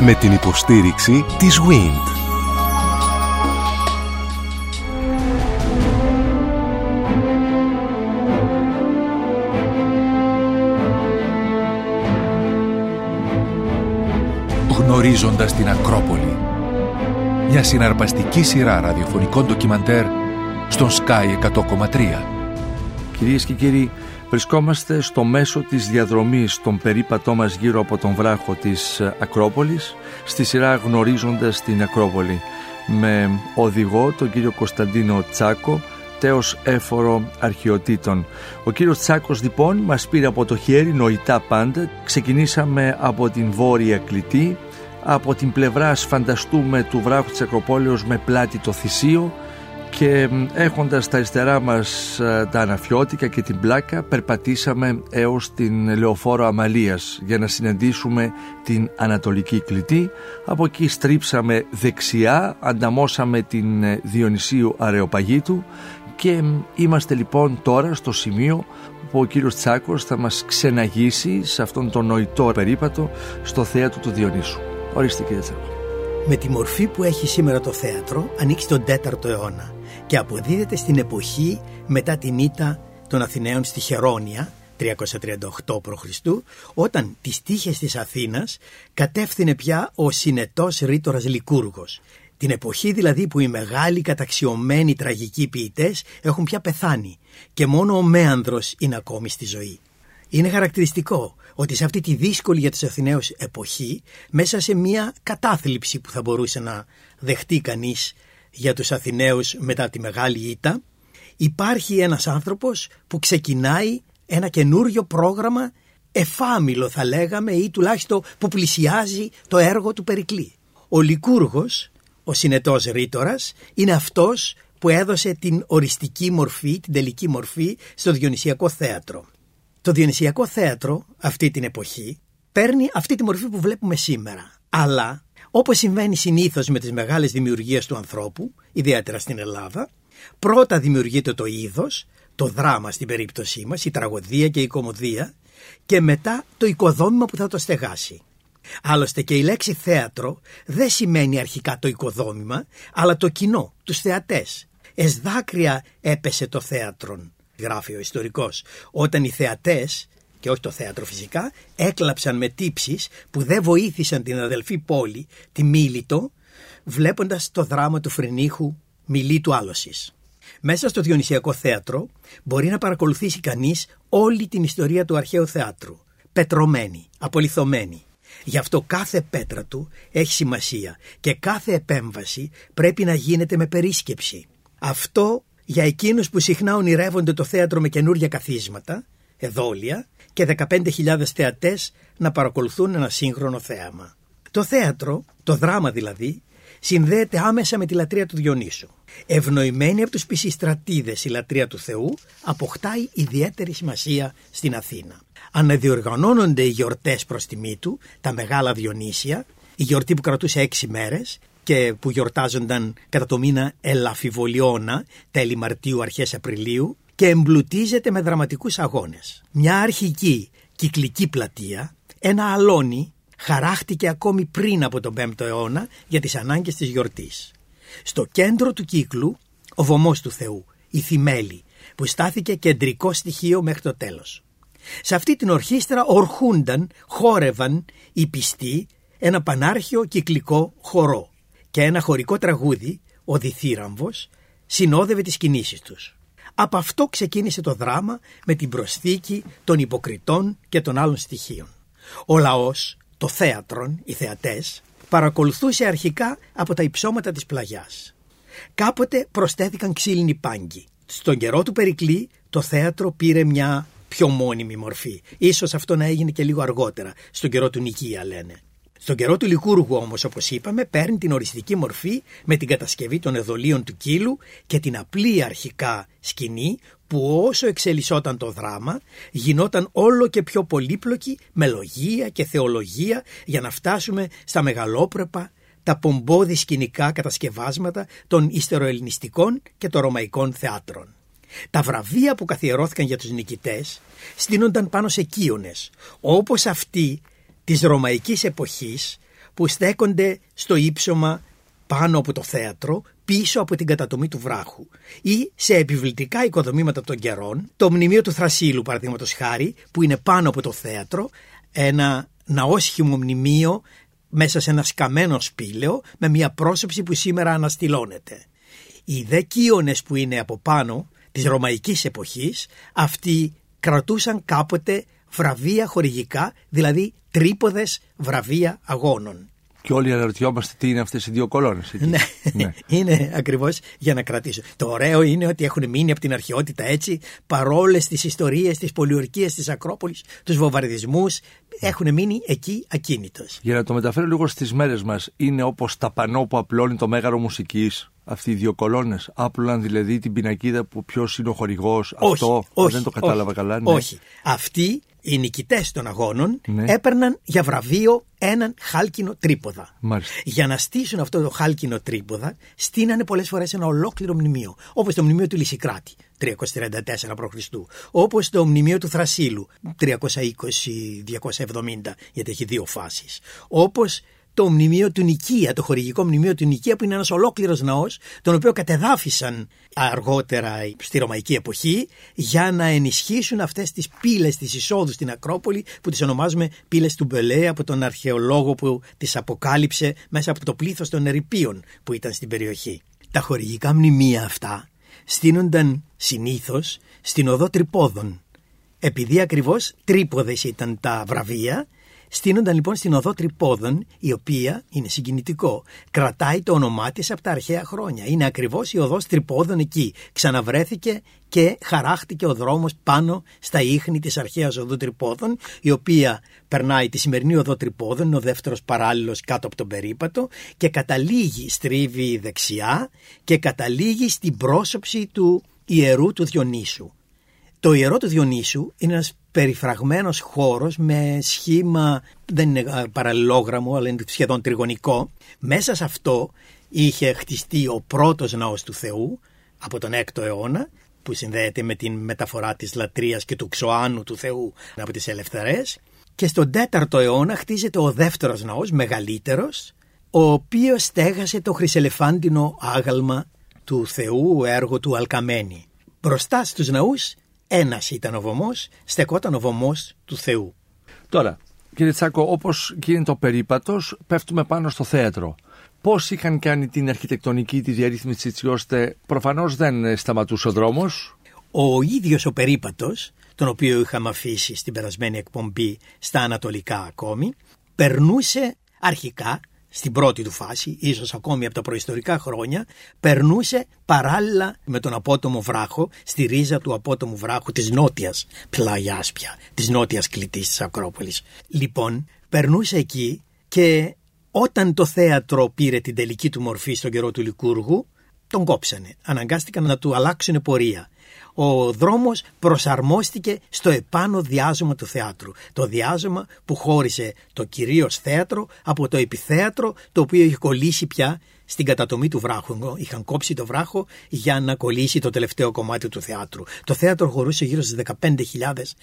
με την υποστήριξη της WIND. Γνωρίζοντας την Ακρόπολη. Μια συναρπαστική σειρά ραδιοφωνικών ντοκιμαντέρ στον Sky 100,3. Κυρίες και κύριοι, βρισκόμαστε στο μέσο της διαδρομής στον περίπατό μας γύρω από τον βράχο της Ακρόπολης στη σειρά γνωρίζοντας την Ακρόπολη με οδηγό τον κύριο Κωνσταντίνο Τσάκο τέος έφορο αρχαιοτήτων. Ο κύριος Τσάκος λοιπόν μας πήρε από το χέρι νοητά πάντα. Ξεκινήσαμε από την βόρεια κλητή, από την πλευρά φανταστούμε του βράχου της Ακροπόλεως με πλάτη το θυσίο και έχοντας τα αριστερά μας ε, τα αναφιώτικα και την πλάκα περπατήσαμε έως την Λεωφόρο Αμαλίας για να συναντήσουμε την Ανατολική Κλητή από εκεί στρίψαμε δεξιά ανταμώσαμε την ε, Διονυσίου Αρεοπαγίτου και είμαστε λοιπόν τώρα στο σημείο που ο κύριος Τσάκος θα μας ξεναγήσει σε αυτόν τον νοητό περίπατο στο θέατρο του Διονύσου. Ορίστε κύριε Τσάκο. Με τη μορφή που έχει σήμερα το θέατρο ανοίξει τον 4ο αιώνα και αποδίδεται στην εποχή μετά την ήττα των Αθηναίων στη Χερόνια 338 π.Χ. όταν τις τύχες της Αθήνας κατεύθυνε πια ο συνετός ρήτορας Λικούργος. Την εποχή δηλαδή που οι μεγάλοι καταξιωμένοι τραγικοί ποιητές έχουν πια πεθάνει και μόνο ο Μέανδρος είναι ακόμη στη ζωή. Είναι χαρακτηριστικό ότι σε αυτή τη δύσκολη για τους Αθηναίους εποχή μέσα σε μια κατάθλιψη που θα μπορούσε να δεχτεί κανείς για τους Αθηναίους μετά τη Μεγάλη Ήττα υπάρχει ένας άνθρωπος που ξεκινάει ένα καινούριο πρόγραμμα εφάμιλο θα λέγαμε ή τουλάχιστον που πλησιάζει το έργο του Περικλή. Ο Λικούργος, ο συνετός ρήτορας, είναι αυτός που έδωσε την οριστική μορφή, την τελική μορφή στο Διονυσιακό θέατρο. Το Διονυσιακό θέατρο αυτή την εποχή παίρνει αυτή τη μορφή που βλέπουμε σήμερα. Αλλά όπως συμβαίνει συνήθως με τις μεγάλες δημιουργίες του ανθρώπου, ιδιαίτερα στην Ελλάδα, πρώτα δημιουργείται το είδος, το δράμα στην περίπτωσή μας, η τραγωδία και η κομμωδία και μετά το οικοδόμημα που θα το στεγάσει. Άλλωστε και η λέξη θέατρο δεν σημαίνει αρχικά το οικοδόμημα, αλλά το κοινό, τους θεατές. Εσδάκρια δάκρυα έπεσε το θέατρον, γράφει ο ιστορικός, όταν οι θεατές και όχι το θέατρο φυσικά, έκλαψαν με τύψεις που δεν βοήθησαν την αδελφή πόλη, τη Μίλητο, βλέποντας το δράμα του Φρενίχου Μιλήτου Άλωσης. Μέσα στο Διονυσιακό θέατρο μπορεί να παρακολουθήσει κανείς όλη την ιστορία του αρχαίου θεάτρου, πετρωμένη, απολυθωμένη. Γι' αυτό κάθε πέτρα του έχει σημασία και κάθε επέμβαση πρέπει να γίνεται με περίσκεψη. Αυτό για εκείνους που συχνά ονειρεύονται το θέατρο με καινούργια καθίσματα, εδόλια, και 15.000 θεατές να παρακολουθούν ένα σύγχρονο θέαμα. Το θέατρο, το δράμα δηλαδή, συνδέεται άμεσα με τη λατρεία του Διονύσου. Ευνοημένη από τους πισιστρατίδες η λατρεία του Θεού αποκτάει ιδιαίτερη σημασία στην Αθήνα. Αναδιοργανώνονται οι γιορτές προς τιμή του, τα μεγάλα Διονύσια, η γιορτή που κρατούσε έξι μέρες και που γιορτάζονταν κατά το μήνα Ελαφιβολιώνα, τέλη Μαρτίου αρχές Απριλίου, και εμπλουτίζεται με δραματικούς αγώνες. Μια αρχική κυκλική πλατεία, ένα αλόνι, χαράχτηκε ακόμη πριν από τον 5ο αιώνα για τις ανάγκες της γιορτής. Στο κέντρο του κύκλου, ο βωμός του Θεού, η Θυμέλη, που στάθηκε κεντρικό στοιχείο μέχρι το τέλος. Σε αυτή την ορχήστρα ορχούνταν, χόρευαν οι πιστοί ένα πανάρχιο κυκλικό χορό και ένα χωρικό τραγούδι, ο Διθύραμβος, συνόδευε τις κινήσεις τους. Από αυτό ξεκίνησε το δράμα με την προσθήκη των υποκριτών και των άλλων στοιχείων. Ο λαός, το θέατρον, οι θεατές, παρακολουθούσε αρχικά από τα υψώματα της πλαγιάς. Κάποτε προσθέθηκαν ξύλινοι πάγκοι. Στον καιρό του Περικλή το θέατρο πήρε μια πιο μόνιμη μορφή. Ίσως αυτό να έγινε και λίγο αργότερα, στον καιρό του Νικία λένε. Στον καιρό του Λικούργου όμως όπως είπαμε παίρνει την οριστική μορφή με την κατασκευή των εδωλίων του κύλου και την απλή αρχικά σκηνή που όσο εξελισσόταν το δράμα γινόταν όλο και πιο πολύπλοκη με λογία και θεολογία για να φτάσουμε στα μεγαλόπρεπα τα πομπόδι σκηνικά κατασκευάσματα των ιστεροελληνιστικών και των ρωμαϊκών θεάτρων. Τα βραβεία που καθιερώθηκαν για τους νικητές στείνονταν πάνω σε κύονες, όπως αυτή της ρωμαϊκής εποχής που στέκονται στο ύψωμα πάνω από το θέατρο, πίσω από την κατατομή του βράχου. Ή σε επιβλητικά οικοδομήματα των καιρών, το μνημείο του Θρασίλου, παραδείγματος χάρη, που είναι πάνω από το θέατρο, ένα ναόσχημο μνημείο μέσα σε ένα σκαμμένο σπήλαιο με μια πρόσωψη που σήμερα αναστηλώνεται. Οι δε που είναι από πάνω της ρωμαϊκής εποχής, αυτοί κρατούσαν κάποτε βραβεία χορηγικά, δηλαδή τρίποδες βραβεία αγώνων. Και όλοι αναρωτιόμαστε τι είναι αυτές οι δύο κολόνες. Ναι, ναι, είναι ακριβώς για να κρατήσω. Το ωραίο είναι ότι έχουν μείνει από την αρχαιότητα έτσι, παρόλες τις ιστορίες, τις πολιορκίες της Ακρόπολης, τους βομβαρδισμούς, έχουν μείνει εκεί ακίνητος. Για να το μεταφέρω λίγο στις μέρες μας, είναι όπως τα πανό που απλώνει το μέγαρο μουσικής αυτοί οι δύο κολόνες. Άπλωναν δηλαδή την πινακίδα που ποιος είναι ο χορηγός. Αυτό όχι, δεν το κατάλαβα όχι, καλά. Ναι. Όχι. Αυτοί οι νικητές των αγώνων ναι. έπαιρναν για βραβείο έναν χάλκινο τρίποδα. Μάλιστα. Για να στήσουν αυτό το χάλκινο τρίποδα, στείνανε πολλές φορές ένα ολόκληρο μνημείο. Όπως το μνημείο του Λυσικράτη, 334 π.Χ. Όπως το μνημείο του Θρασίλου, 320-270, γιατί έχει δύο φάσεις. Όπως το μνημείο του Νικία, το χορηγικό μνημείο του Νικία που είναι ένας ολόκληρος ναός τον οποίο κατεδάφισαν αργότερα στη Ρωμαϊκή εποχή για να ενισχύσουν αυτές τις πύλες της εισόδου στην Ακρόπολη που τις ονομάζουμε πύλες του Μπελέ από τον αρχαιολόγο που τις αποκάλυψε μέσα από το πλήθος των ερηπείων που ήταν στην περιοχή. Τα χορηγικά μνημεία αυτά στείνονταν συνήθως στην οδό τρυπόδων επειδή ακριβώς τρίποδες ήταν τα βραβεία Στείνονταν λοιπόν στην οδό Τρυπόδων, η οποία είναι συγκινητικό. Κρατάει το όνομά της από τα αρχαία χρόνια. Είναι ακριβώς η οδός Τρυπόδων εκεί. Ξαναβρέθηκε και χαράχτηκε ο δρόμος πάνω στα ίχνη της αρχαίας οδού Τρυπόδων, η οποία περνάει τη σημερινή οδό Τρυπόδων, είναι ο δεύτερος παράλληλος κάτω από τον περίπατο και καταλήγει, στρίβει δεξιά και καταλήγει στην πρόσωψη του ιερού του Διονύσου. Το ιερό του Διονύσου είναι ένας περιφραγμένος χώρος με σχήμα, δεν είναι παραλληλόγραμμο αλλά είναι σχεδόν τριγωνικό. Μέσα σε αυτό είχε χτιστεί ο πρώτος ναός του Θεού από τον 6ο αιώνα που συνδέεται με την μεταφορά της λατρείας και του ξωάνου του Θεού από τις ελευθερές και στον 4ο αιώνα χτίζεται ο δεύτερος ναός, μεγαλύτερος, ο οποίος στέγασε το χρυσελεφάντινο άγαλμα του Θεού, έργο του Αλκαμένη. Μπροστά στους ναούς ένας ήταν ο βωμός, στεκόταν ο βωμός του Θεού. Τώρα, κύριε Τσάκο, όπως γίνεται ο περίπατος, πέφτουμε πάνω στο θέατρο. Πώς είχαν κάνει την αρχιτεκτονική τη διαρρύθμιση έτσι ώστε προφανώς δεν σταματούσε ο δρόμος; Ο ίδιος ο περίπατος, τον οποίο είχαμε αφήσει στην περασμένη εκπομπή στα ανατολικά ακόμη, περνούσε αρχικά στην πρώτη του φάση, ίσως ακόμη από τα προϊστορικά χρόνια, περνούσε παράλληλα με τον απότομο βράχο, στη ρίζα του απότομου βράχου της νότιας πλαγιάσπια, της νότιας κλητής της Ακρόπολης. Λοιπόν, περνούσε εκεί και όταν το θέατρο πήρε την τελική του μορφή στον καιρό του Λικούργου, τον κόψανε. Αναγκάστηκαν να του αλλάξουν πορεία ο δρόμος προσαρμόστηκε στο επάνω διάζωμα του θεάτρου. Το διάζωμα που χώρισε το κυρίως θέατρο από το επιθέατρο το οποίο είχε κολλήσει πια στην κατατομή του βράχου. Είχαν κόψει το βράχο για να κολλήσει το τελευταίο κομμάτι του θεάτρου. Το θέατρο χωρούσε γύρω στις 15.000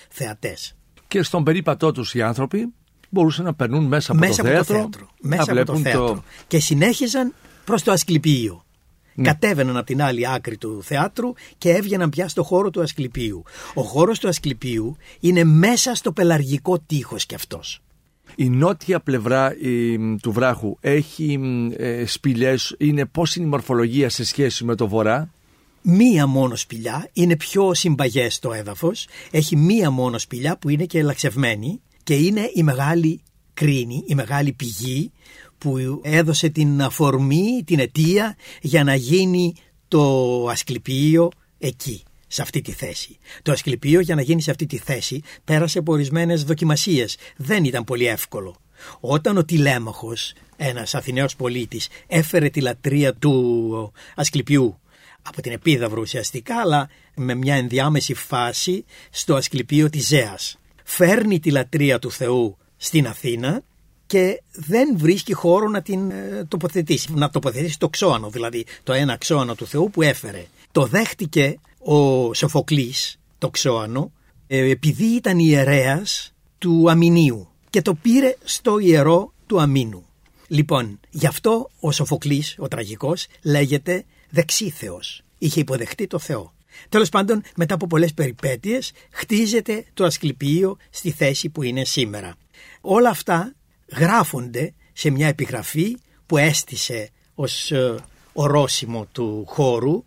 θεατές. Και στον περίπατό τους οι άνθρωποι μπορούσαν να περνούν μέσα από μέσα το, από θέατρο, το θέατρο. Μέσα από το θέατρο. Και συνέχιζαν προς το Ασκληπείο. Ναι. Κατέβαιναν από την άλλη άκρη του θεάτρου και έβγαιναν πια στο χώρο του Ασκληπίου. Ο χώρος του Ασκληπίου είναι μέσα στο πελαργικό τείχος κι αυτός. Η νότια πλευρά του βράχου έχει ε, σπηλιές, είναι πώς είναι η μορφολογία σε σχέση με το βορρά; Μία μόνο σπηλιά, είναι πιο συμπαγές το έδαφος, έχει μία μόνο σπηλιά που είναι και ελαξευμένη και είναι η μεγάλη κρίνη, η μεγάλη πηγή που έδωσε την αφορμή, την αιτία για να γίνει το Ασκληπείο εκεί σε αυτή τη θέση. Το Ασκληπείο για να γίνει σε αυτή τη θέση πέρασε από ορισμένες δοκιμασίες. Δεν ήταν πολύ εύκολο. Όταν ο Τηλέμαχος, ένας Αθηναίος πολίτης, έφερε τη λατρεία του Ασκληπιού από την Επίδαυρο ουσιαστικά, αλλά με μια ενδιάμεση φάση στο Ασκληπείο της Ζέας. Φέρνει τη λατρεία του Θεού στην Αθήνα και δεν βρίσκει χώρο να την ε, τοποθετήσει. Να τοποθετήσει το ξώανο, δηλαδή το ένα ξώανο του Θεού που έφερε. Το δέχτηκε ο Σοφοκλής, το ξώανο, ε, επειδή ήταν ιερέας του Αμινίου και το πήρε στο ιερό του Αμίνου. Λοιπόν, γι' αυτό ο Σοφοκλής, ο τραγικός, λέγεται δεξίθεος. Είχε υποδεχτεί το Θεό. Τέλος πάντων, μετά από πολλές περιπέτειες, χτίζεται το Ασκληπείο στη θέση που είναι σήμερα. Όλα αυτά γράφονται σε μια επιγραφή που έστησε ως ε, ορόσημο του χώρου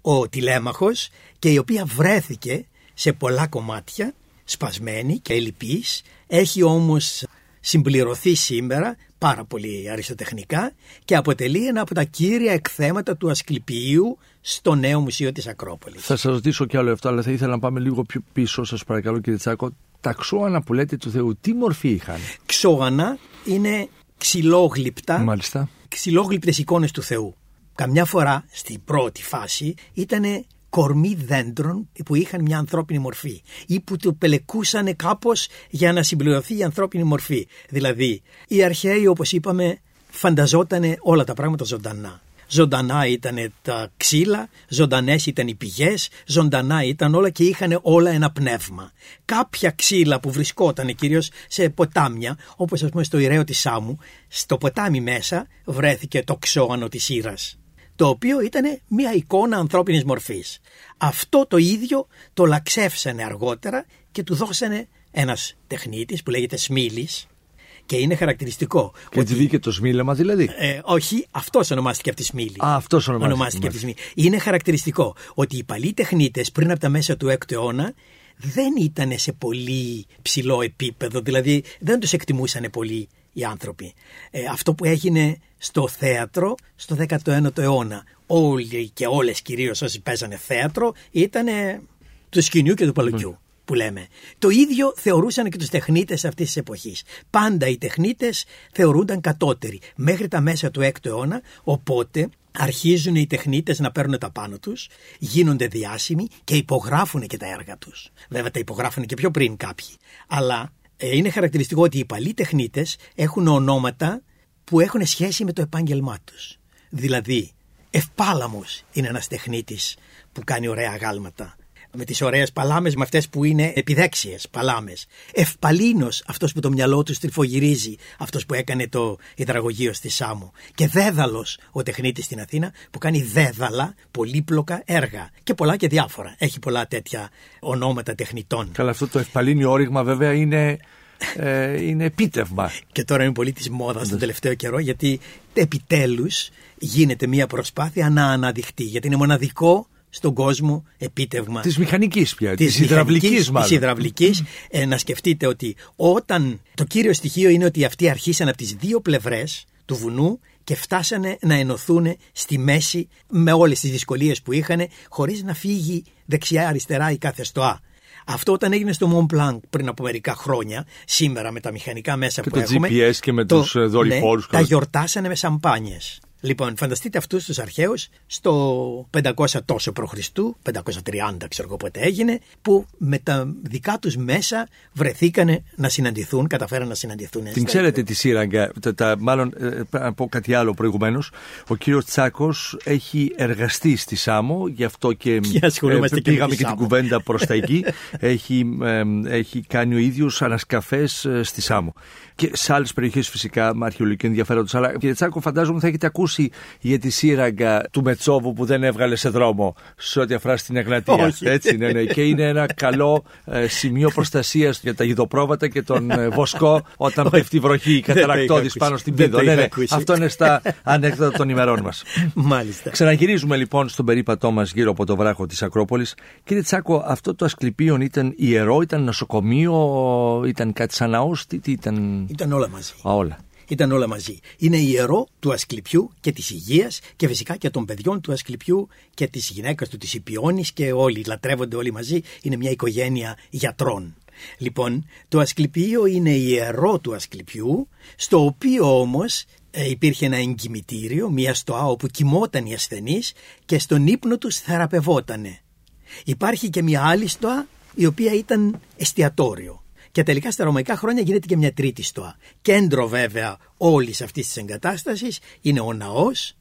ο τηλέμαχος και η οποία βρέθηκε σε πολλά κομμάτια, σπασμένη και ελλειπής, έχει όμως συμπληρωθεί σήμερα πάρα πολύ αριστοτεχνικά και αποτελεί ένα από τα κύρια εκθέματα του Ασκληπίου στο νέο μουσείο της Ακρόπολης. Θα σας ρωτήσω κι άλλο αυτό, αλλά θα ήθελα να πάμε λίγο πιο πίσω, σας παρακαλώ κύριε Τσάκο. Τα ξώανα που λέτε του Θεού, τι μορφή είχαν; Ξώανα είναι ξυλόγλυπτα, Μάλιστα. ξυλόγλυπτες εικόνες του Θεού. Καμιά φορά στην πρώτη φάση ήταν κορμί δέντρων που είχαν μια ανθρώπινη μορφή ή που το πελεκούσαν κάπως για να συμπληρωθεί η ανθρώπινη μορφή. Δηλαδή οι αρχαίοι όπως είπαμε φανταζότανε όλα τα πράγματα ζωντανά. Ζωντανά ήταν τα ξύλα, ζωντανές ήταν οι πηγές, ζωντανά ήταν όλα και είχαν όλα ένα πνεύμα. Κάποια ξύλα που βρισκόταν κυρίως σε ποτάμια, όπως ας πούμε στο Ιραίο της Σάμου, στο ποτάμι μέσα βρέθηκε το ξώανο της Ήρας. Το οποίο ήταν μια εικόνα ανθρώπινης μορφής. Αυτό το ίδιο το λαξεύσανε αργότερα και του δώσανε ένας τεχνίτης που λέγεται Σμίλης, και είναι χαρακτηριστικό. Και έτσι βγήκε το σμίλεμα δηλαδή. Ε, όχι, αυτός ονομάστηκε από τη Σμήλη. Α, αυτός ονομάστηκε. ονομάστηκε από τη Σμήλη. Είναι χαρακτηριστικό ότι οι παλιοί τεχνίτες πριν από τα μέσα του 6ου αιώνα δεν ήταν σε πολύ ψηλό επίπεδο, δηλαδή δεν τους εκτιμούσαν πολύ οι άνθρωποι. Ε, αυτό που έγινε στο θέατρο στο 19ο αιώνα. Όλοι και όλες κυρίως όσοι παίζανε θέατρο ήταν του σκηνιού και του παλουκιού που λέμε. Το ίδιο θεωρούσαν και τους τεχνίτες αυτής της εποχής. Πάντα οι τεχνίτες θεωρούνταν κατώτεροι μέχρι τα μέσα του 6ου αιώνα, οπότε αρχίζουν οι τεχνίτες να παίρνουν τα πάνω τους, γίνονται διάσημοι και υπογράφουν και τα έργα τους. Βέβαια τα υπογράφουν και πιο πριν κάποιοι. Αλλά ε, είναι χαρακτηριστικό ότι οι παλιοί τεχνίτες έχουν ονόματα που έχουν σχέση με το επάγγελμά τους. Δηλαδή, Ευπάλαμος είναι ένας τεχνίτης που κάνει ωραία γάλματα με τις ωραίες παλάμες με αυτές που είναι επιδέξιες παλάμες. Ευπαλίνος αυτός που το μυαλό του στριφογυρίζει, αυτός που έκανε το υδραγωγείο στη Σάμο. Και δέδαλος ο τεχνίτης στην Αθήνα που κάνει δέδαλα, πολύπλοκα έργα και πολλά και διάφορα. Έχει πολλά τέτοια ονόματα τεχνητών. Καλά αυτό το ευπαλίνιο όριγμα βέβαια είναι ε, είναι επίτευγμα. Και τώρα είναι πολύ της μόδας τον τελευταίο καιρό γιατί επιτέλους γίνεται μια προσπάθεια να αναδειχτεί γιατί είναι μοναδικό στον κόσμο επίτευγμα. Της μηχανικής πια, της υδραυλικής μάλλον. Τη υδραυλικής. Ε, να σκεφτείτε ότι όταν το κύριο στοιχείο είναι ότι αυτοί αρχίσαν από τις δύο πλευρές του βουνού και φτάσανε να ενωθούν στη μέση με όλες τις δυσκολίες που είχαν χωρίς να φύγει δεξιά-αριστερά η κάθε στοά. Αυτό όταν έγινε στο Mont Blanc πριν από μερικά χρόνια, σήμερα με τα μηχανικά μέσα και που το έχουμε. GPS και με τους δορυφόρους. Ναι, τα γιορτάσανε με σαμπάνιες. Λοιπόν, φανταστείτε αυτούς τους αρχαίους στο 500 τόσο π.Χ., 530 ξέρω εγώ πότε έγινε, που με τα δικά τους μέσα βρεθήκανε να συναντηθούν, καταφέραν να συναντηθούν. Την ξέρετε τη σύραγγα, τα, τα, μάλλον ε, να πω κάτι άλλο προηγουμένως. Ο κύριος Τσάκος έχει εργαστεί στη Σάμο, γι' αυτό και, και ε, πήγαμε και, την κουβέντα προς τα εκεί. έχει, ε, έχει κάνει ο ίδιος ανασκαφές ε, στη Σάμο. Και σε άλλες περιοχές φυσικά με αρχαιολογικό ενδιαφέροντο. Αλλά κύριε Τσάκο, φαντάζομαι θα έχετε ακούσει για τη σύραγγα του Μετσόβου που δεν έβγαλε σε δρόμο σε ό,τι αφορά στην Εγνατία. Έτσι, ναι, ναι. Και είναι ένα καλό ε, σημείο προστασίας για τα γιδοπρόβατα και τον ε, βοσκό όταν πέφτει η βροχή καταρακτώδης πάνω στην πίδο. Ναι, ναι. Αυτό είναι στα ανέκδοτα των ημερών μας. Μάλιστα. Ξαναγυρίζουμε λοιπόν στον περίπατό μας γύρω από το βράχο της Ακρόπολης. Κύριε Τσάκο, αυτό το Ασκληπίον ήταν ιερό, ήταν νοσοκομείο, ήταν κάτι σαν ναός, τι, τι ήταν; Ήταν όλα μαζί. Α, όλα ήταν όλα μαζί. Είναι ιερό του Ασκληπιού και της υγείας και φυσικά και των παιδιών του Ασκληπιού και της γυναίκας του της Ιπιώνης και όλοι λατρεύονται όλοι μαζί. Είναι μια οικογένεια γιατρών. Λοιπόν, το Ασκληπείο είναι ιερό του Ασκληπιού, στο οποίο όμως ε, υπήρχε ένα εγκυμητήριο, μια στοά όπου κοιμόταν οι ασθενείς και στον ύπνο τους θεραπευότανε. Υπάρχει και μια άλλη στοά η οποία ήταν εστιατόριο. Και τελικά στα ρωμαϊκά χρόνια γίνεται και μια τρίτη στοά. Κέντρο βέβαια όλης αυτής της εγκατάστασης είναι ο ναός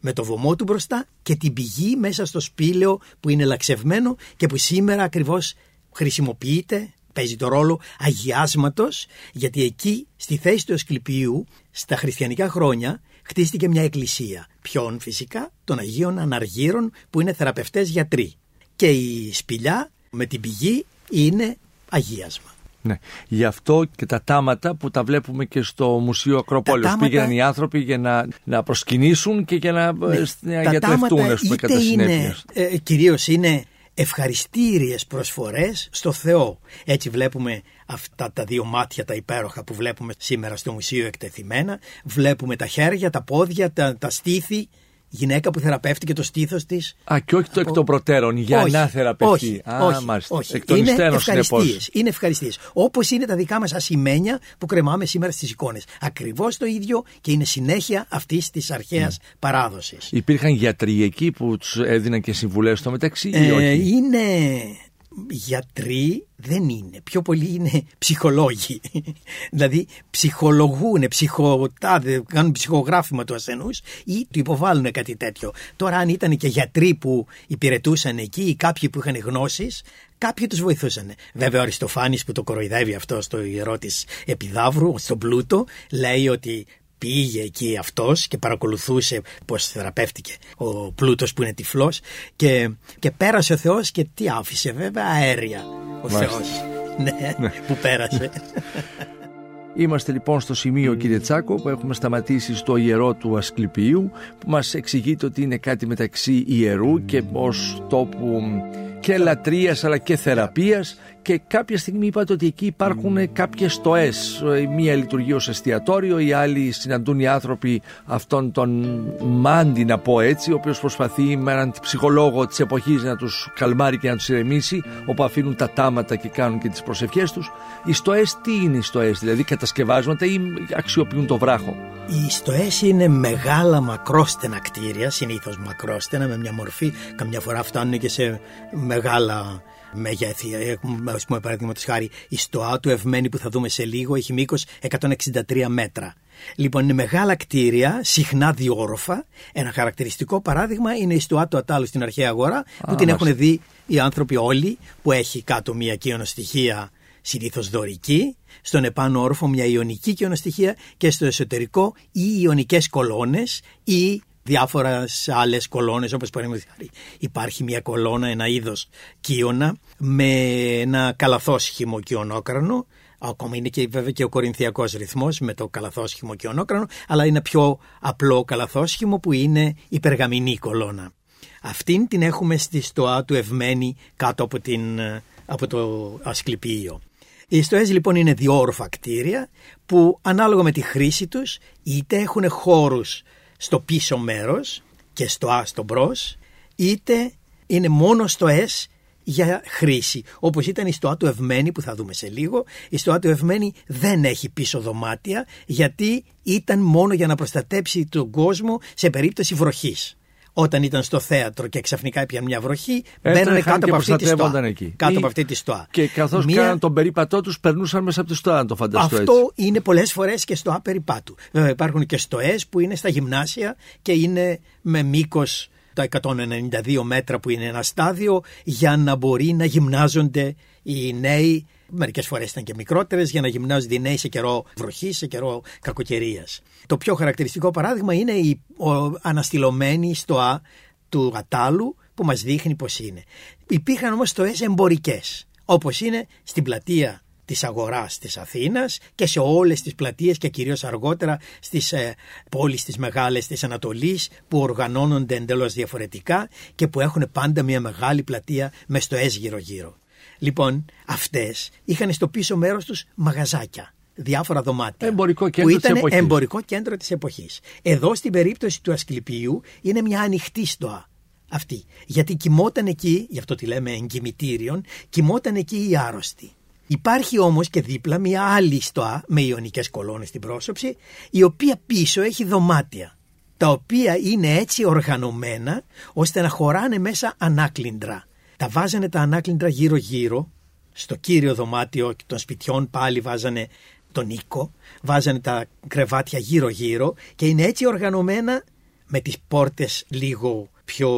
με το βωμό του μπροστά και την πηγή μέσα στο σπήλαιο που είναι λαξευμένο και που σήμερα ακριβώς χρησιμοποιείται παίζει το ρόλο αγιάσματος γιατί εκεί στη θέση του Ασκληπιού στα χριστιανικά χρόνια χτίστηκε μια εκκλησία. Ποιον φυσικά; Των Αγίων Αναργύρων που είναι θεραπευτές γιατροί. Και η σπηλιά με την πηγή είναι αγίασμα. Ναι. Γι' αυτό και τα τάματα που τα βλέπουμε και στο Μουσείο Ακρόπολης τάματα... πήγαιναν οι άνθρωποι για να, να προσκυνήσουν και για να, Ναι. να Τα γιατρευτούν τάματα ας πούμε, κατά είτε είναι, συνέπεια. ε, κυρίως είναι ευχαριστήριες προσφορές στο Θεό. Έτσι βλέπουμε αυτά τα δύο μάτια τα υπέροχα που βλέπουμε σήμερα στο μουσείο εκτεθειμένα. Βλέπουμε τα χέρια, τα πόδια, τα, τα στήθη. Γυναίκα που θεραπεύτηκε το στήθος της. Α, και όχι το εκ των προτέρων, για όχι, να θεραπευτεί. Όχι, Α, όχι, μάλιστα. όχι. Εκ των είναι υστέρων, συνεπώς. ευχαριστίες. Είναι ευχαριστίες. Όπως είναι τα δικά μας ασημένια που κρεμάμε σήμερα στις εικόνες. Ακριβώς το ίδιο και είναι συνέχεια αυτής της αρχαίας Ναι. παράδοσης. Υπήρχαν γιατροί εκεί που τους έδιναν και συμβουλές στο μεταξύ ή Ε, όχι; είναι γιατροί, δεν είναι. Πιο πολύ είναι ψυχολόγοι. δηλαδή ψυχολογούν, ψυχοτάδε, κάνουν ψυχογράφημα του ασθενούς ή του υποβάλλουν κάτι τέτοιο. Τώρα αν ήταν και γιατροί που υπηρετούσαν εκεί ή κάποιοι που είχαν γνώσεις, κάποιοι τους βοηθούσαν. Βέβαια ο Αριστοφάνης που το κοροϊδεύει αυτό στο ιερό της Επιδαύρου, στον Πλούτο, λέει ότι πήγε εκεί αυτός και παρακολουθούσε πώς θεραπεύτηκε ο πλούτος που είναι τυφλός και, και πέρασε ο Θεός και τι άφησε βέβαια αέρια. Ο Μάλιστα. Θεός. Ναι, που πέρασε. Είμαστε λοιπόν στο σημείο κύριε Τσάκο που έχουμε σταματήσει στο ιερό του Ασκληπίου που μας εξηγείται ότι είναι κάτι μεταξύ ιερού και ως τόπου και λατρείας αλλά και θεραπείας και κάποια στιγμή είπατε ότι εκεί υπάρχουν κάποιες στοές. Η Μία λειτουργεί ως εστιατόριο, οι άλλοι συναντούν οι άνθρωποι αυτόν τον μάντι να πω έτσι, ο οποίος προσπαθεί με έναν ψυχολόγο της εποχής να τους καλμάρει και να τους ηρεμήσει, όπου αφήνουν τα τάματα και κάνουν και τις προσευχές τους. Οι στοές τι είναι οι στοές, δηλαδή κατασκευάσματα ή αξιοποιούν το βράχο; Οι στοές είναι μεγάλα μακρόστενα κτίρια, συνήθως μακρόστενα με μια μορφή, καμιά φορά φτάνουν και σε μεγάλα μεγέθη. Έχουμε, ας πούμε, παραδείγματος χάρη, η στοά του Ευμένη που θα δούμε σε λίγο έχει μήκος 163 μέτρα. Λοιπόν, είναι μεγάλα κτίρια, συχνά διόροφα. Ένα χαρακτηριστικό παράδειγμα είναι η στοά του Ατάλου στην αρχαία αγορά, που την μάλιστα. έχουν δει οι άνθρωποι όλοι, που έχει κάτω μια κοιονοστοιχεία συνήθως δωρική, στον επάνω όροφο μια ιονική κοιονοστοιχεία και στο εσωτερικό ή ιονικές κολόνες ή διάφορα άλλες κολόνες, όπως παραδείγματος χάρη υπάρχει μια κολόνα, ένα είδος κύωνα με ένα καλαθόσχημο κοιονόκρανο. Ακόμα είναι και βέβαια και ο κορινθιακός ρυθμός με το καλαθόσχημο κοιονόκρανο, αλλά είναι πιο απλό καλαθόσχημο που είναι η περγαμηνή κολόνα. Αυτήν την έχουμε στη στοά του Ευμένη κάτω από, την, από το Ασκληπείο. Οι στοές λοιπόν είναι διόροφα κτίρια που ανάλογα με τη χρήση τους είτε έχουν χώρους στο πίσω μέρος και στο Α στο μπρος είτε είναι μόνο στοές για χρήση. Όπως ήταν η στοά του Ευμένη που θα δούμε σε λίγο. Η στοά του Ευμένη δεν έχει πίσω δωμάτια γιατί ήταν μόνο για να προστατέψει τον κόσμο σε περίπτωση βροχής. Όταν ήταν στο θέατρο και ξαφνικά έπιαν μια βροχή, μπαίνανε Έτρεχαν κάτω και από αυτή τη στοά. προστατεύονταν εκεί. Κάτω Ή- από αυτή τη στοά. Και καθώς Μια- κάναν τον περίπατό τους, περνούσαν μέσα από τη στοά, να το φανταστώ αυτό έτσι. είναι πολλές φορές και στο απεριπάτου. Βέβαια, υπάρχουν και στοές που είναι στα γυμνάσια και είναι με μήκος τα 192 μέτρα που είναι ένα στάδιο για να μπορεί να γυμνάζονται οι νέοι. Μερικές φορές ήταν και μικρότερες για να γυμνάζονται οι νέοι σε καιρό βροχής, σε καιρό κακοκαιρίας. Το πιο χαρακτηριστικό παράδειγμα είναι η ο, αναστηλωμένη στοά του Ατάλου που μας δείχνει πώς είναι. Υπήρχαν όμως στοές εμπορικές όπως είναι στην πλατεία της αγοράς της Αθήνας και σε όλες τις πλατείες και κυρίως αργότερα στις ε, πόλεις τις μεγάλες της Ανατολής που οργανώνονται εντελώς διαφορετικά και που έχουν πάντα μια μεγάλη πλατεία με στοές γύρω-γύρω. Λοιπόν, αυτές είχαν στο πίσω μέρος τους μαγαζάκια, διάφορα δωμάτια. Εμπορικό που κέντρο της ήταν εποχής. εμπορικό κέντρο της εποχής. Εδώ στην περίπτωση του Ασκληπίου είναι μια ανοιχτή στοά αυτή. Γιατί κοιμόταν εκεί, γι' αυτό τη λέμε εγκυμητήριον, κοιμόταν εκεί οι άρρωστοι. Υπάρχει όμως και δίπλα μια άλλη στοά με ιονικές κολόνες στην πρόσωψη, η οποία πίσω έχει δωμάτια, τα οποία είναι έτσι οργανωμένα ώστε να χωράνε μέσα ανάκλυντρα. Τα βάζανε τα ανάκλυντρα γύρω-γύρω, στο κύριο δωμάτιο των σπιτιών πάλι βάζανε τον οίκο, βάζανε τα κρεβάτια γύρω-γύρω και είναι έτσι οργανωμένα με τις πόρτες λίγο πιο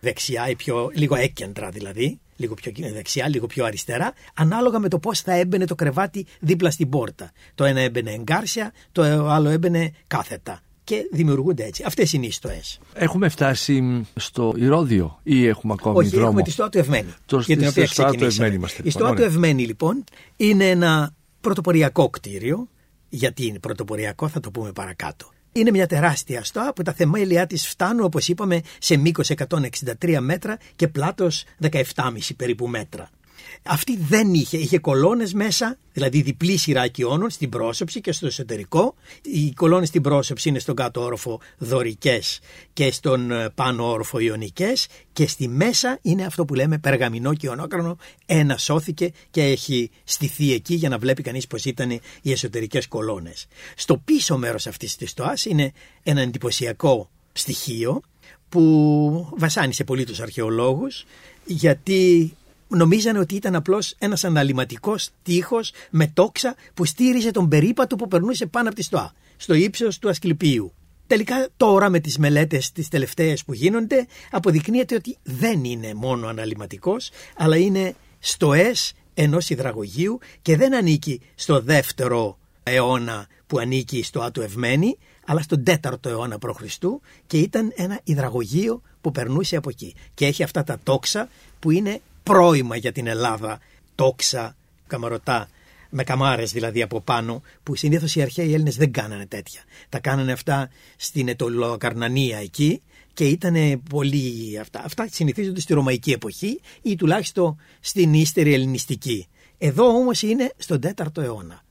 δεξιά ή πιο, λίγο έκεντρα δηλαδή, λίγο πιο δεξιά, λίγο πιο αριστερά, ανάλογα με το πώς θα έμπαινε το κρεβάτι δίπλα στην πόρτα. Το ένα έμπαινε εγκάρσια, το άλλο έμπαινε κάθετα. Και δημιουργούνται έτσι. Αυτές είναι οι ιστοέ. Έχουμε φτάσει στο Ηρώδιο ή έχουμε ακόμη Όχι, δρόμο; έχουμε τη στοά του Ευμένη. Το, για την οποία στη στοά του ξεκινήσαμε. Ευμένη είμαστε. Η λοιπόν. στοά του Ωραία. Ευμένη λοιπόν είναι ένα πρωτοποριακό κτίριο. Γιατί είναι πρωτοποριακό θα το πούμε παρακάτω. Είναι μια τεράστια στοά που τα θεμέλια της φτάνουν όπως είπαμε σε μήκος 163 μέτρα και πλάτος 17,5 περίπου μέτρα. Αυτή δεν είχε, είχε κολόνες μέσα, δηλαδή διπλή σειρά οικειώνων στην πρόσωψη και στο εσωτερικό. Οι κολόνες στην πρόσωψη είναι στον κάτω όροφο δωρικές και στον ε, πάνω όροφο ιονικές και στη μέσα είναι αυτό που λέμε περγαμηνό και ονόκρανο. Ένα σώθηκε και έχει στηθεί εκεί για να βλέπει κανείς πως ήταν οι εσωτερικές κολόνες. Στο πίσω μέρος αυτής της στοάς είναι ένα εντυπωσιακό στοιχείο που βασάνισε πολύ τους αρχαιολόγους γιατί νομίζανε ότι ήταν απλώς ένας αναλυματικός τείχος με τόξα που στήριζε τον περίπατο που περνούσε πάνω από τη στοά, στο ύψος του Ασκληπίου. Τελικά τώρα με τις μελέτες τις τελευταίες που γίνονται αποδεικνύεται ότι δεν είναι μόνο αναλυματικός αλλά είναι στοές ενός υδραγωγείου και δεν ανήκει στο δεύτερο αιώνα που ανήκει στο Άτου Ευμένη αλλά στον 4ο αιώνα π.Χ. και ήταν ένα υδραγωγείο που περνούσε από εκεί. Και έχει αυτά τα τόξα που είναι πρόημα για την Ελλάδα. Τόξα, καμαρωτά, με καμάρες δηλαδή από πάνω, που συνήθως οι αρχαίοι Έλληνες δεν κάνανε τέτοια. Τα κάνανε αυτά στην Ετωλοκαρνανία εκεί και ήταν πολύ αυτά. Αυτά συνηθίζονται στη Ρωμαϊκή εποχή ή τουλάχιστον στην ύστερη ελληνιστική. Εδώ όμως είναι στον 4ο αιώνα.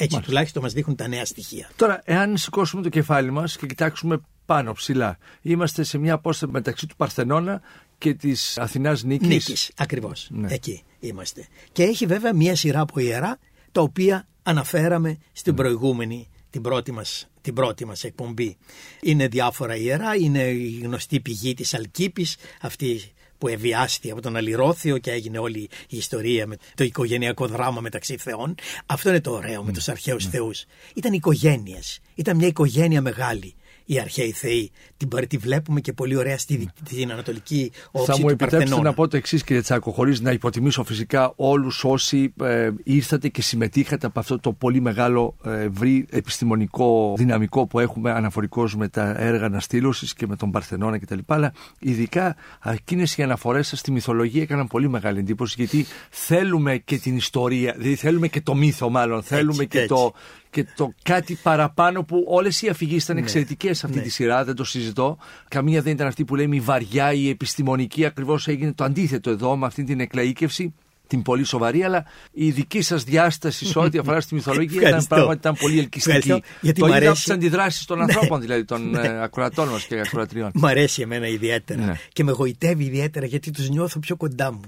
Έτσι Μάλιστα. τουλάχιστον μας δείχνουν τα νέα στοιχεία. Τώρα, εάν σηκώσουμε το κεφάλι μας και κοιτάξουμε πάνω ψηλά, είμαστε σε μια απόσταση μεταξύ του Παρθενώνα και της Αθηνάς Νίκης. Νίκης, ακριβώς. Ναι. Εκεί είμαστε. Και έχει βέβαια μία σειρά από ιερά, τα οποία αναφέραμε στην Ναι. προηγούμενη, την πρώτη, μας, την πρώτη μας εκπομπή. Είναι διάφορα ιερά, είναι η γνωστή πηγή της Αλκίπης, αυτή που ευιάστη από τον Αλληρώθιο και έγινε όλη η ιστορία με το οικογενειακό δράμα μεταξύ θεών. Αυτό είναι το ωραίο Ναι. με τους αρχαίους θεούς. Ήταν οικογένειες, ήταν μια οικογένεια μεγάλη. Οι αρχαίοι θεοί την, παρ- τη βλέπουμε και πολύ ωραία στη, στην ανατολική όψη Θα μου του επιτρέψετε Παρθενώνα. να πω το εξής, κύριε Τσάκο, χωρίς να υποτιμήσω φυσικά όλους όσοι ε, ήρθατε και συμμετείχατε από αυτό το πολύ μεγάλο ε, ευρύ επιστημονικό δυναμικό που έχουμε αναφορικώ με τα έργα αναστήλωσης και με τον Παρθενώνα κτλ. Αλλά ειδικά εκείνες οι αναφορές σας στη μυθολογία έκαναν πολύ μεγάλη εντύπωση γιατί θέλουμε και την ιστορία, δηλαδή θέλουμε και το μύθο μάλλον, θέλουμε και έτσι. το, και το κάτι παραπάνω που όλες οι αφηγήσεις ήταν εξαιρετικές σε αυτή ναι. τη σειρά, δεν το συζητώ. Καμία δεν ήταν αυτή που λέμε η βαριά, η επιστημονική. Ακριβώς έγινε το αντίθετο εδώ με αυτή την εκλαήκευση, την πολύ σοβαρή. Αλλά η δική σας διάσταση σε ό,τι αφορά στη μυθολογία ήταν Ευχαριστώ. πράγματι ήταν πολύ ελκυστική. Ευχαριστώ, γιατί το μ' είδα από αρέσει. τις αντιδράσεις των ανθρώπων, δηλαδή των ε, ακροατών μας και ακροατριών. Μ' αρέσει εμένα ιδιαίτερα Ναι. και με γοητεύει ιδιαίτερα γιατί τους νιώθω πιο κοντά μου.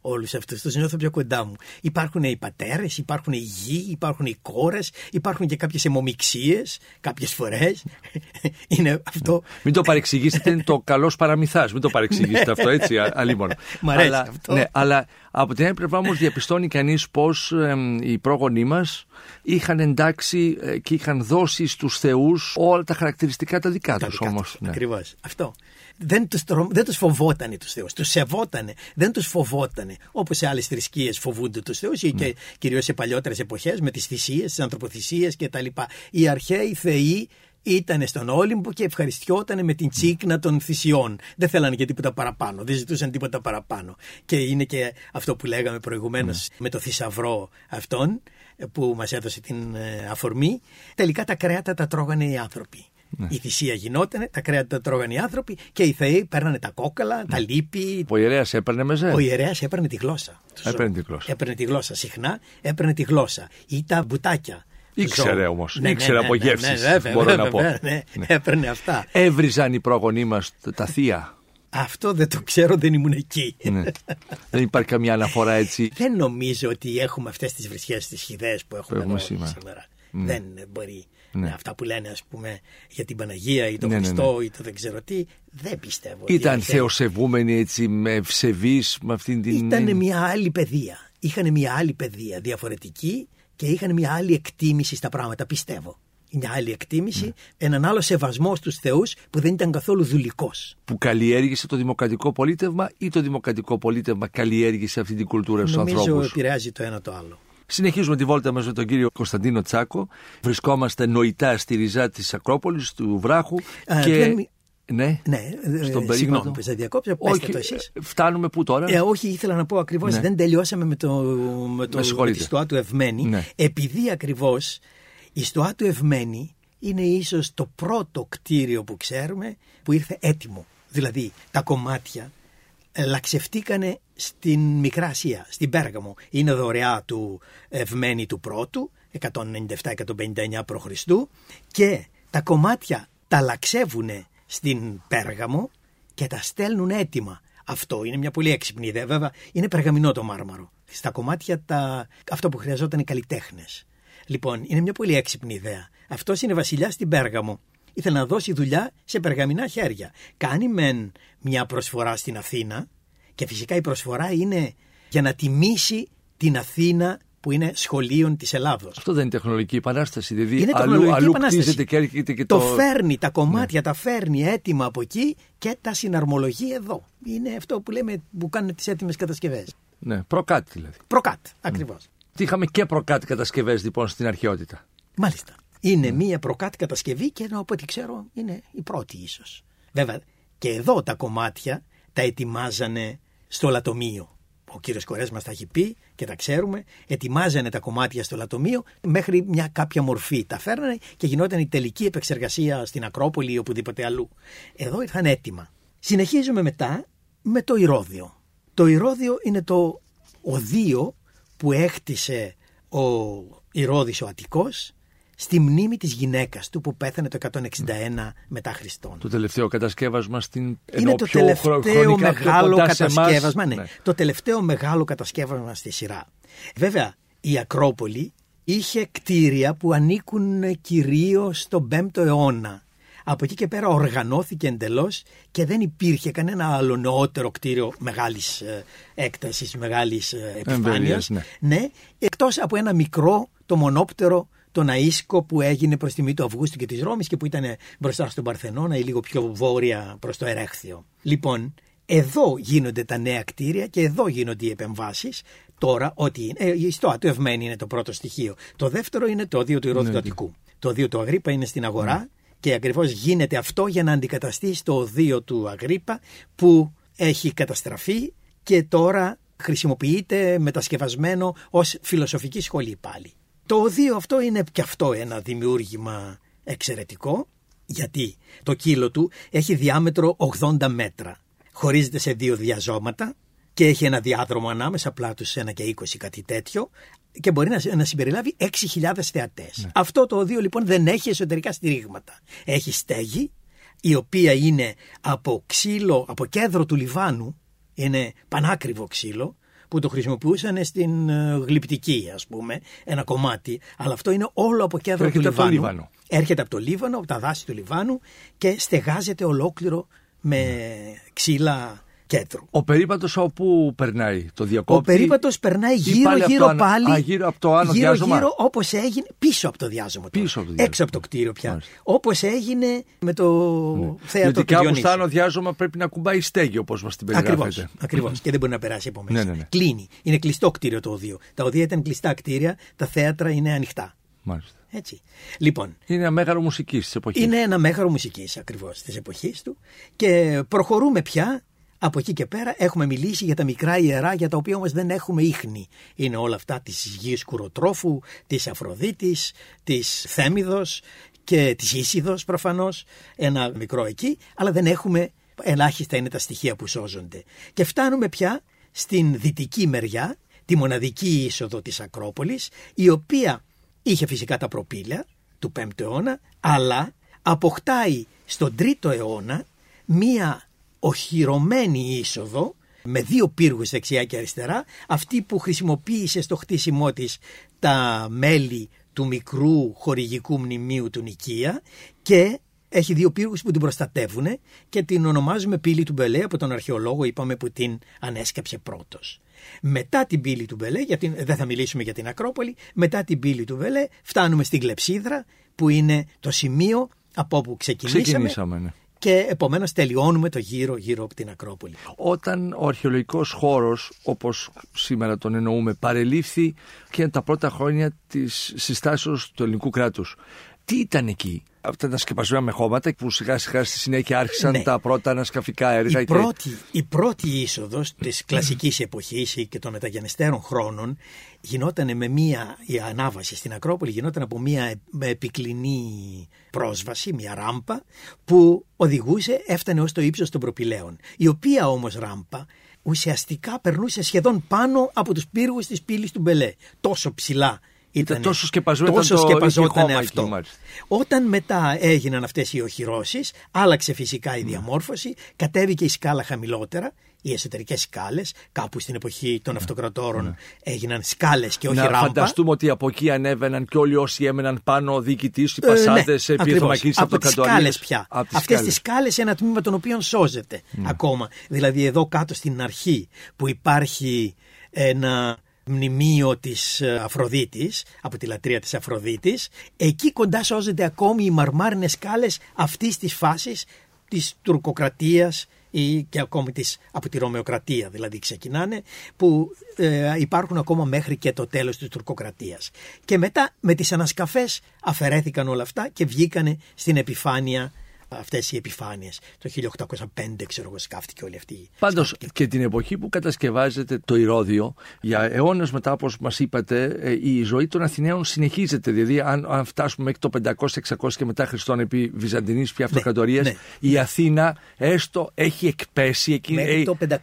Όλους αυτούς τους νιώθω πιο κοντά μου. Υπάρχουν οι πατέρες, υπάρχουν οι γη, υπάρχουν οι κόρες, υπάρχουν και κάποιες αιμομιξίες κάποιες φορές. Είναι αυτό. Μην το παρεξηγήσετε, είναι το καλός παραμυθάς. Μην το παρεξηγήσετε αυτό, έτσι, α- αλίμονο. Μ' αρέσει αλλά, αυτό. Ναι, αλλά από την άλλη πλευρά όμως διαπιστώνει κανείς πώ οι πρόγονοί μας είχαν εντάξει ε, και είχαν δώσει στους θεούς όλα τα χαρακτηριστικά τα δικά Τα τους δικά όμως. τους. Ακριβώς. Αυτό. Δεν τους, τρο... δεν τους φοβότανε τους θεούς, τους σεβότανε, δεν τους φοβότανε. Όπως σε άλλες θρησκείες φοβούνται τους θεούς Ναι. και κυρίως σε παλιότερες εποχές με τις θυσίες, τις ανθρωποθυσίες κτλ. Οι αρχαίοι θεοί ήταν στον Όλυμπο και ευχαριστιόταν με την τσίκνα των θυσιών. Δεν θέλανε και τίποτα παραπάνω, δεν ζητούσαν τίποτα παραπάνω. Και είναι και αυτό που λέγαμε προηγουμένως με το θησαυρό αυτόν ε, που μας έδωσε την ε, αφορμή. Τελικά τα κρέατα τα τρώγανε οι άνθρωποι. Η θυσία γινότανε, τα κρέατα τα τρώγανε οι άνθρωποι και οι θεοί παίρνανε τα κόκαλα, τα λίπη. Ο ιερέας έπαιρνε μεζέ. Ο ιερέας έπαιρνε τη γλώσσα. του ζώου. Έπαιρνε τη γλώσσα. Έπαιρνε τη γλώσσα συχνά, έπαιρνε τη γλώσσα. Ή τα μπουτάκια. Του Ήξερε ζώου. όμως, Ναι, ήξερε ναι, ναι, από ναι, γεύσεις, ναι, βέβαια, μπορώ να βέβαια, πω. βέβαια, ναι. Ναι. Έπαιρνε αυτά. Έβριζαν οι πρόγονοί μας τα θεία. Αυτό δεν το ξέρω, δεν ήμουν εκεί. ναι. Δεν υπάρχει καμιά αναφορά έτσι. Δεν νομίζω ότι έχουμε αυτές τις βρισιές τις χιδές που έχουμε, έχουμε εδώ σήμερα. Ναι. Δεν μπορεί. Ναι. Αυτά που λένε ας πούμε για την Παναγία ή τον Ναι, ναι, Χριστό ή το δεν ξέρω τι, δεν πιστεύω. ότι Ήταν είναι- θεοσεβούμενοι έτσι με ευσεβείς με αυτήν την. Ήταν μια άλλη παιδεία. Είχαν μια άλλη παιδεία διαφορετική και είχαν μια άλλη εκτίμηση στα πράγματα, πιστεύω. μια άλλη εκτίμηση, έναν άλλο σεβασμό στους θεούς που δεν ήταν καθόλου δουλικός. Που καλλιέργησε το δημοκρατικό πολίτευμα ή το δημοκρατικό πολίτευμα καλλιέργησε αυτή την κουλτούρα στους Νομίζω ανθρώπους; επηρεάζει το ένα το άλλο. Συνεχίζουμε τη βόλτα μας με τον κύριο Κωνσταντίνο Τσάκο. Βρισκόμαστε νοητά στη ριζά της Ακρόπολης, του βράχου. Α, και... δεν μι- Ναι, Ναι, ε, Στον ε, συγγνώμη περίπατο. που σα διακόψα, πέστε όχι, το εσείς. ε, φτάνουμε πού τώρα. Ε, όχι, ήθελα να πω ακριβώς, Ναι. δεν τελειώσαμε με, το, με, το, Με με συγχωρείτε. τη στοά του Ευμένη. Ναι. Επειδή ακριβώς η στοά του Ευμένη είναι ίσως το πρώτο κτίριο που ξέρουμε που ήρθε έτοιμο. Δηλαδή τα κομμάτια ε, λαξευτήκανε στην Μικρά Ασία, στην Πέργαμο. Είναι δωρεά του Ευμένη του πρώτου, 197-159 π.Χ. και τα κομμάτια τα λαξεύουνε στην Πέργαμο και τα στέλνουν έτοιμα. Αυτό είναι μια πολύ έξυπνη ιδέα. Βέβαια, είναι περγαμηνό το μάρμαρο. Στα κομμάτια τα... αυτό που χρειαζόταν οι καλλιτέχνες. Λοιπόν, είναι μια πολύ έξυπνη ιδέα. Αυτός είναι βασιλιάς στην Πέργαμο. Ήθελε να δώσει δουλειά σε περγαμηνά χέρια. Κάνει μεν μια προσφορά στην Αθήνα και φυσικά η προσφορά είναι για να τιμήσει την Αθήνα που είναι σχολείων της Ελλάδος. Αυτό δεν είναι τεχνολογική επανάσταση. Δηλαδή Είναι αλλού, τεχνολογική αλλού επανάσταση. κτίζεται και έρχεται και το... το. Ναι. φέρνει, τα κομμάτια τα φέρνει έτοιμα από εκεί και τα συναρμολογεί εδώ. Είναι αυτό που λέμε που κάνουν τις έτοιμες κατασκευές. Ναι, προκάτι δηλαδή. Προκάτ, ακριβώς. Τι είχαμε και προκάτι κατασκευές λοιπόν στην αρχαιότητα. Μάλιστα. Είναι μία προκάτ κατασκευή και από ό,τι ξέρω είναι η πρώτη ίσως. Βέβαια και εδώ τα κομμάτια τα ετοιμάζανε στο λατομείο. Ο κύριος Κορές μας τα έχει πει και τα ξέρουμε. Ετοιμάζανε τα κομμάτια στο λατομείο μέχρι μια κάποια μορφή. Τα φέρνανε και γινόταν η τελική επεξεργασία στην Ακρόπολη ή οπουδήποτε αλλού. Εδώ ήρθαν έτοιμα. Συνεχίζουμε μετά με το Ηρώδιο. Το Ηρώδιο είναι το οδείο που έκτισε ο Ηρώδης ο Αττικός στη μνήμη της γυναίκας του που πέθανε το 161 μετά Χριστόν. Το τελευταίο κατασκεύασμα στην. Είναι ενώ το πιο τελευταίο χρονικά πιο μεγάλο κοντά σε εμάς. κατασκεύασμα. Ναι. Ναι. Το τελευταίο μεγάλο κατασκεύασμα στη σειρά. Βέβαια, η Ακρόπολη είχε κτίρια που ανήκουν κυρίως στον 5ο αιώνα. Από εκεί και πέρα οργανώθηκε εντελώς και δεν υπήρχε κανένα άλλο νεότερο κτίριο μεγάλης ε, έκτασης, μεγάλης ε, επιφάνειας. Εμβέλειας, ναι. ναι, εκτός από ένα μικρό, το μονόπτερο, το Ναΐσκο που έγινε προς τιμή του Αυγούστου και της Ρώμης και που ήταν μπροστά στον Παρθενώνα ή λίγο πιο βόρεια προς το Ερέχθιο. Λοιπόν, εδώ γίνονται τα νέα κτίρια και εδώ γίνονται οι επεμβάσεις. Τώρα, ότι είναι, ε, η στοά του Ευμένη είναι το πρώτο στοιχείο. Το δεύτερο είναι το οδείο του Ηρώδου Ναι, του Αττικού. Το οδείο του Αγρίπα είναι στην αγορά και ακριβώς γίνεται αυτό για να αντικαταστήσει το οδείο του Αγρίπα που έχει καταστραφεί και τώρα χρησιμοποιείται μετασκευασμένο ως φιλοσοφική σχολή πάλι. Το οδείο αυτό είναι και αυτό ένα δημιούργημα εξαιρετικό γιατί το κύλο του έχει διάμετρο 80 μέτρα. Χωρίζεται σε δύο διαζώματα και έχει ένα διάδρομο ανάμεσα πλάτους ένα και 20 κάτι τέτοιο και μπορεί να, να συμπεριλάβει 6.000 θεατές. Αυτό το οδείο λοιπόν δεν έχει εσωτερικά στηρίγματα. Έχει στέγη η οποία είναι από ξύλο, από κέντρο του Λιβάνου, είναι πανάκριβο ξύλο, που το χρησιμοποιούσαν στην ε, γλυπτική ας πούμε, ένα κομμάτι, αλλά αυτό είναι όλο από κέντρο Έρχεται του από το Λιβάνου. Λίβανο. Έρχεται από το Λίβανο, από τα δάση του Λιβάνου και στεγάζεται ολόκληρο με ξύλα κέντρου. Ο περίπατος όπου περνάει, το Ο διακόπτη. περίπατος περνάει ή γύρω πάλι από γύρω το ανα- πάλι. Α, γύρω από το άνω γύρω, διάζωμα. γύρω όπως έγινε πίσω από το διάζωμα. τώρα. Πίσω από το διάζωμα. Έξω από το κτίριο πια. Μάλιστα. Όπως έγινε με το θέατρο Γιατί του κάπου Διονύσου. στα άνω διάζωμα πρέπει να κουμπάει στέγη όπως μας την περιγράφετε. Ακριβώς. Ακριβώς. Και δεν μπορεί να περάσει από μέσα. Ναι, ναι, ναι. Κλείνει. Είναι κλειστό κτίριο το οδείο. Τα οδεία ήταν κλειστά κτίρια, τα θέατρα είναι ανοιχτά. Μάλιστα. Έτσι. Λοιπόν, Είναι ένα μέγαρο μουσικής της εποχής. είναι ένα μέγαρο μουσικής ακριβώς της εποχής του και προχωρούμε πια από εκεί και πέρα έχουμε μιλήσει για τα μικρά ιερά για τα οποία όμως δεν έχουμε ίχνη. Είναι όλα αυτά της γης Κουροτρόφου, της Αφροδίτης, της Θέμιδος και της Ίσιδος προφανώς, ένα μικρό εκεί, αλλά δεν έχουμε, ελάχιστα είναι τα στοιχεία που σώζονται. Και φτάνουμε πια στην δυτική μεριά, τη μοναδική είσοδο της Ακρόπολης, η οποία είχε φυσικά τα προπήλαια του 5ου αιώνα, αλλά αποκτάει στον 3ο αιώνα μία οχυρωμένη είσοδο με δύο πύργους δεξιά και αριστερά, αυτή που χρησιμοποίησε στο χτίσιμό της τα μέλη του μικρού χορηγικού μνημείου του Νικία και έχει δύο πύργους που την προστατεύουν και την ονομάζουμε πύλη του Μπελέ από τον αρχαιολόγο είπαμε που την ανέσκαψε πρώτος. Μετά την πύλη του Μπελέ, γιατί δεν θα μιλήσουμε για την Ακρόπολη, μετά την πύλη του Μπελέ φτάνουμε στην Κλεψίδρα που είναι το σημείο από όπου ξεκινήσαμε, Ξεκινήσαμε, ναι. Και επομένως τελειώνουμε το γύρο γύρω από την Ακρόπολη. Όταν ο αρχαιολογικός χώρος, όπως σήμερα τον εννοούμε, παρελήφθη και τα πρώτα χρόνια της συστάσεως του ελληνικού κράτους. Τι ήταν εκεί, αυτά τα σκεπασμένα με χώματα που σιγά σιγά στη συνέχεια άρχισαν Ναι. τα πρώτα ανασκαφικά έργα. Η και- πρώτη, η πρώτη είσοδος της κλασικής εποχής και των μεταγενεστέρων χρόνων γινόταν με μία, η ανάβαση στην Ακρόπολη γινόταν από μία ε- με επικλινή πρόσβαση, μία ράμπα που οδηγούσε, έφτανε ως το ύψος των προπηλαίων. Η οποία όμως ράμπα ουσιαστικά περνούσε σχεδόν πάνω από τους πύργους της πύλης του Μπελέ. Τόσο ψηλά ήταν. τόσο σκεπασμένο τόσο ήταν το- σκεπαζόταν είχε χώμα αυτό. εκεί, μάλιστα. Όταν μετά έγιναν αυτές οι οχυρώσεις, άλλαξε φυσικά η διαμόρφωση, κατέβηκε η σκάλα χαμηλότερα, οι εσωτερικές σκάλες, κάπου στην εποχή των αυτοκρατόρων έγιναν σκάλες και όχι Ναι. Να ράμπα. φανταστούμε ότι από εκεί ανέβαιναν και όλοι όσοι έμεναν πάνω, ο διοικητής, οι Ε, πασάδε, ναι, ναι, ακριβώς. από τις σκάλες πια. Από τις Αυτές σκάλες. τις σκάλες ένα τμήμα των οποίων σώζεται ακόμα. Δηλαδή εδώ κάτω στην αρχή που υπάρχει ένα μνημείο της ε, Αφροδίτης, από τη λατρεία της Αφροδίτης, εκεί κοντά σώζεται ακόμη οι μαρμάρινες σκάλες αυτής της φάσης της τουρκοκρατίας ή και ακόμη της, από τη Ρωμαιοκρατία δηλαδή ξεκινάνε που ε, υπάρχουν ακόμα μέχρι και το τέλος της τουρκοκρατίας. Και μετά με τις ανασκαφές αφαιρέθηκαν όλα αυτά και βγήκανε στην επιφάνεια αυτές οι επιφάνειες. Το 1805 ξέρω εγώ σκάφτηκε όλη αυτή η Πάντως και την εποχή που κατασκευάζεται το Ηρώδιο, για αιώνες μετά, όπως μας είπατε, ε, η ζωή των Αθηναίων συνεχίζεται. Δηλαδή, αν, αν φτάσουμε μέχρι το 500-600 και μετά Χριστόν επί Βυζαντινής πια αυτοκρατορία, ναι. η Αθήνα έστω έχει εκπέσει εκεί. Μέχρι ε, το 526.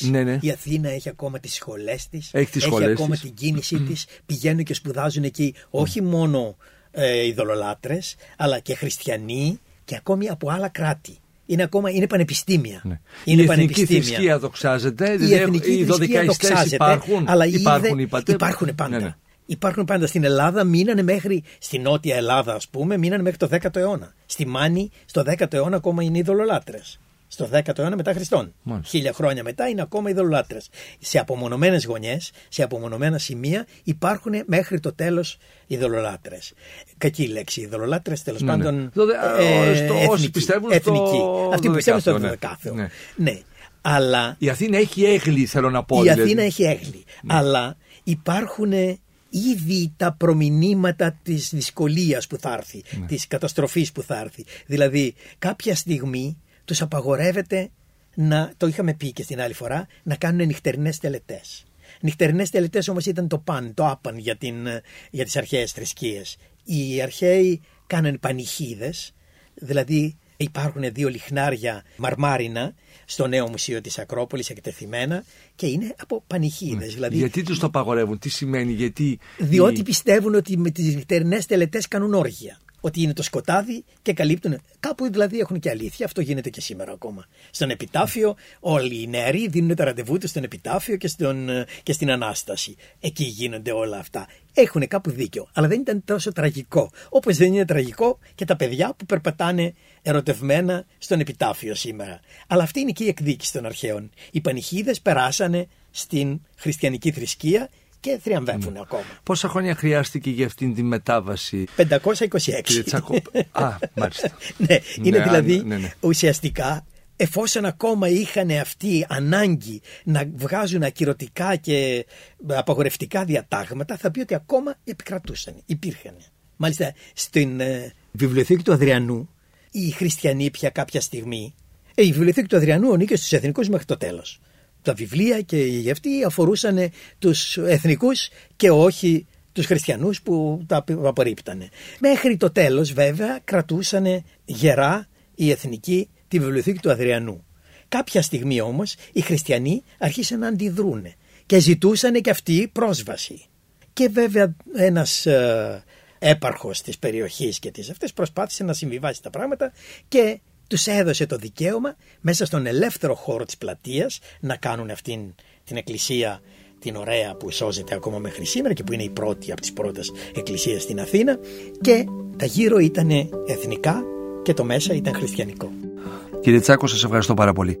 Ναι, ναι. Η Αθήνα έχει ακόμα τις σχολές της, Έχει τις σχολές ακόμα της. την κίνησή της, πηγαίνουν και σπουδάζουν εκεί όχι μόνο ε, ειδωλολάτρες, αλλά και χριστιανοί και ακόμη από άλλα κράτη. Είναι ακόμα είναι πανεπιστήμια. ναι. Είναι η εθνική πανεπιστήμια. θρησκεία δοξάζεται. Η δηλαδή, εθνική οι θρησκεία δωδεκαιστές δοξάζεται, υπάρχουν. αλλά οι υπάρχουν, είδε- είπατε. υπάρχουν πάντα. Ναι, ναι. Υπάρχουν πάντα. Στην Ελλάδα μείνανε μέχρι, στη Νότια Ελλάδα ας πούμε, μείνανε μέχρι το 10ο αιώνα. Στη Μάνη, στο 10ο αιώνα ακόμα είναι ειδωλολάτρες. Στο 10ο αιώνα μετά Χριστόν. Μάλιστα. Χίλια χρόνια μετά είναι ακόμα ειδωλολάτρες. Σε απομονωμένες γωνιές, σε απομονωμένα σημεία υπάρχουν μέχρι το τέλος ειδωλολάτρες. Κακή λέξη, ειδωλολάτρες τέλος Ναι, ναι. πάντων. Δωδε- ε, στο- όσοι εθνική, πιστεύουν στο εθνική. Αυτοί που πιστεύουν στο δωδεκάθεο, ναι. 12ο. Ναι. ναι. Αλλά Η Αθήνα έχει έγλη, θέλω να πω. η δηλαδή. Αθήνα έχει έγλη. Αλλά υπάρχουν ήδη τα προμηνύματα της δυσκολίας που θα έρθει, της καταστροφής που θα έρθει. Δηλαδή κάποια στιγμή τους απαγορεύεται να, το είχαμε πει και στην άλλη φορά, να κάνουν νυχτερινές τελετές. Νυχτερινές τελετές όμως ήταν το παν, το άπαν για, την, για τις αρχαίες θρησκείες. Οι αρχαίοι κάνανε πανηχίδες, δηλαδή υπάρχουν δύο λιχνάρια μαρμάρινα στο νέο μουσείο της Ακρόπολης εκτεθειμένα και είναι από πανηχίδες. Δηλαδή, Γιατί τους το απαγορεύουν, τι σημαίνει, γιατί. διότι η- πιστεύουν ότι με τις νυχτερινές τελετές κάνουν όργια. Ότι είναι το σκοτάδι και καλύπτουν. Κάπου δηλαδή έχουν και αλήθεια. Αυτό γίνεται και σήμερα ακόμα. Στον επιτάφιο, όλοι οι νεαροί δίνουν τα ραντεβού τους στον επιτάφιο και, στον, ε, και στην ανάσταση. Εκεί γίνονται όλα αυτά. Έχουν κάπου δίκιο. Αλλά δεν ήταν τόσο τραγικό. Όπως δεν είναι τραγικό και τα παιδιά που περπατάνε ερωτευμένα στον επιτάφιο σήμερα. Αλλά αυτή είναι και η εκδίκηση των αρχαίων. Οι πανηχίδες περάσανε στην χριστιανική θρησκεία και θριαμβεύουν ακόμα. Πόσα χρόνια χρειάστηκε για αυτήν τη μετάβαση; 526. Κύριε Τσάκο. Α, μάλιστα. ναι, είναι Ναι, δηλαδή ναι, ναι. ουσιαστικά εφόσον ακόμα είχαν αυτή ανάγκη να βγάζουν ακυρωτικά και απαγορευτικά διατάγματα θα πει ότι ακόμα επικρατούσαν, υπήρχαν. Μάλιστα στην ε, βιβλιοθήκη του Αδριανού οι χριστιανοί πια κάποια στιγμή ε, η βιβλιοθήκη του Αδριανού ανήκε στους εθνικούς μέχρι το τέλος. Τα βιβλία και οι αυτοί αφορούσαν τους εθνικούς και όχι τους χριστιανούς που τα απορρίπτανε. Μέχρι το τέλος βέβαια κρατούσαν γερά οι εθνικοί τη βιβλιοθήκη του Αδριανού. Κάποια στιγμή όμως οι χριστιανοί αρχίσαν να αντιδρούν και ζητούσαν και αυτοί πρόσβαση. Και βέβαια ένας ε, έπαρχος της περιοχής και της αυτές προσπάθησε να συμβιβάσει τα πράγματα και τους έδωσε το δικαίωμα μέσα στον ελεύθερο χώρο της πλατείας να κάνουν αυτήν την εκκλησία την ωραία που σώζεται ακόμα μέχρι σήμερα και που είναι η πρώτη από τις πρώτες εκκλησίες στην Αθήνα και τα γύρω ήταν εθνικά και το μέσα ήταν χριστιανικό. Κύριε Τσάκο, σας ευχαριστώ πάρα πολύ.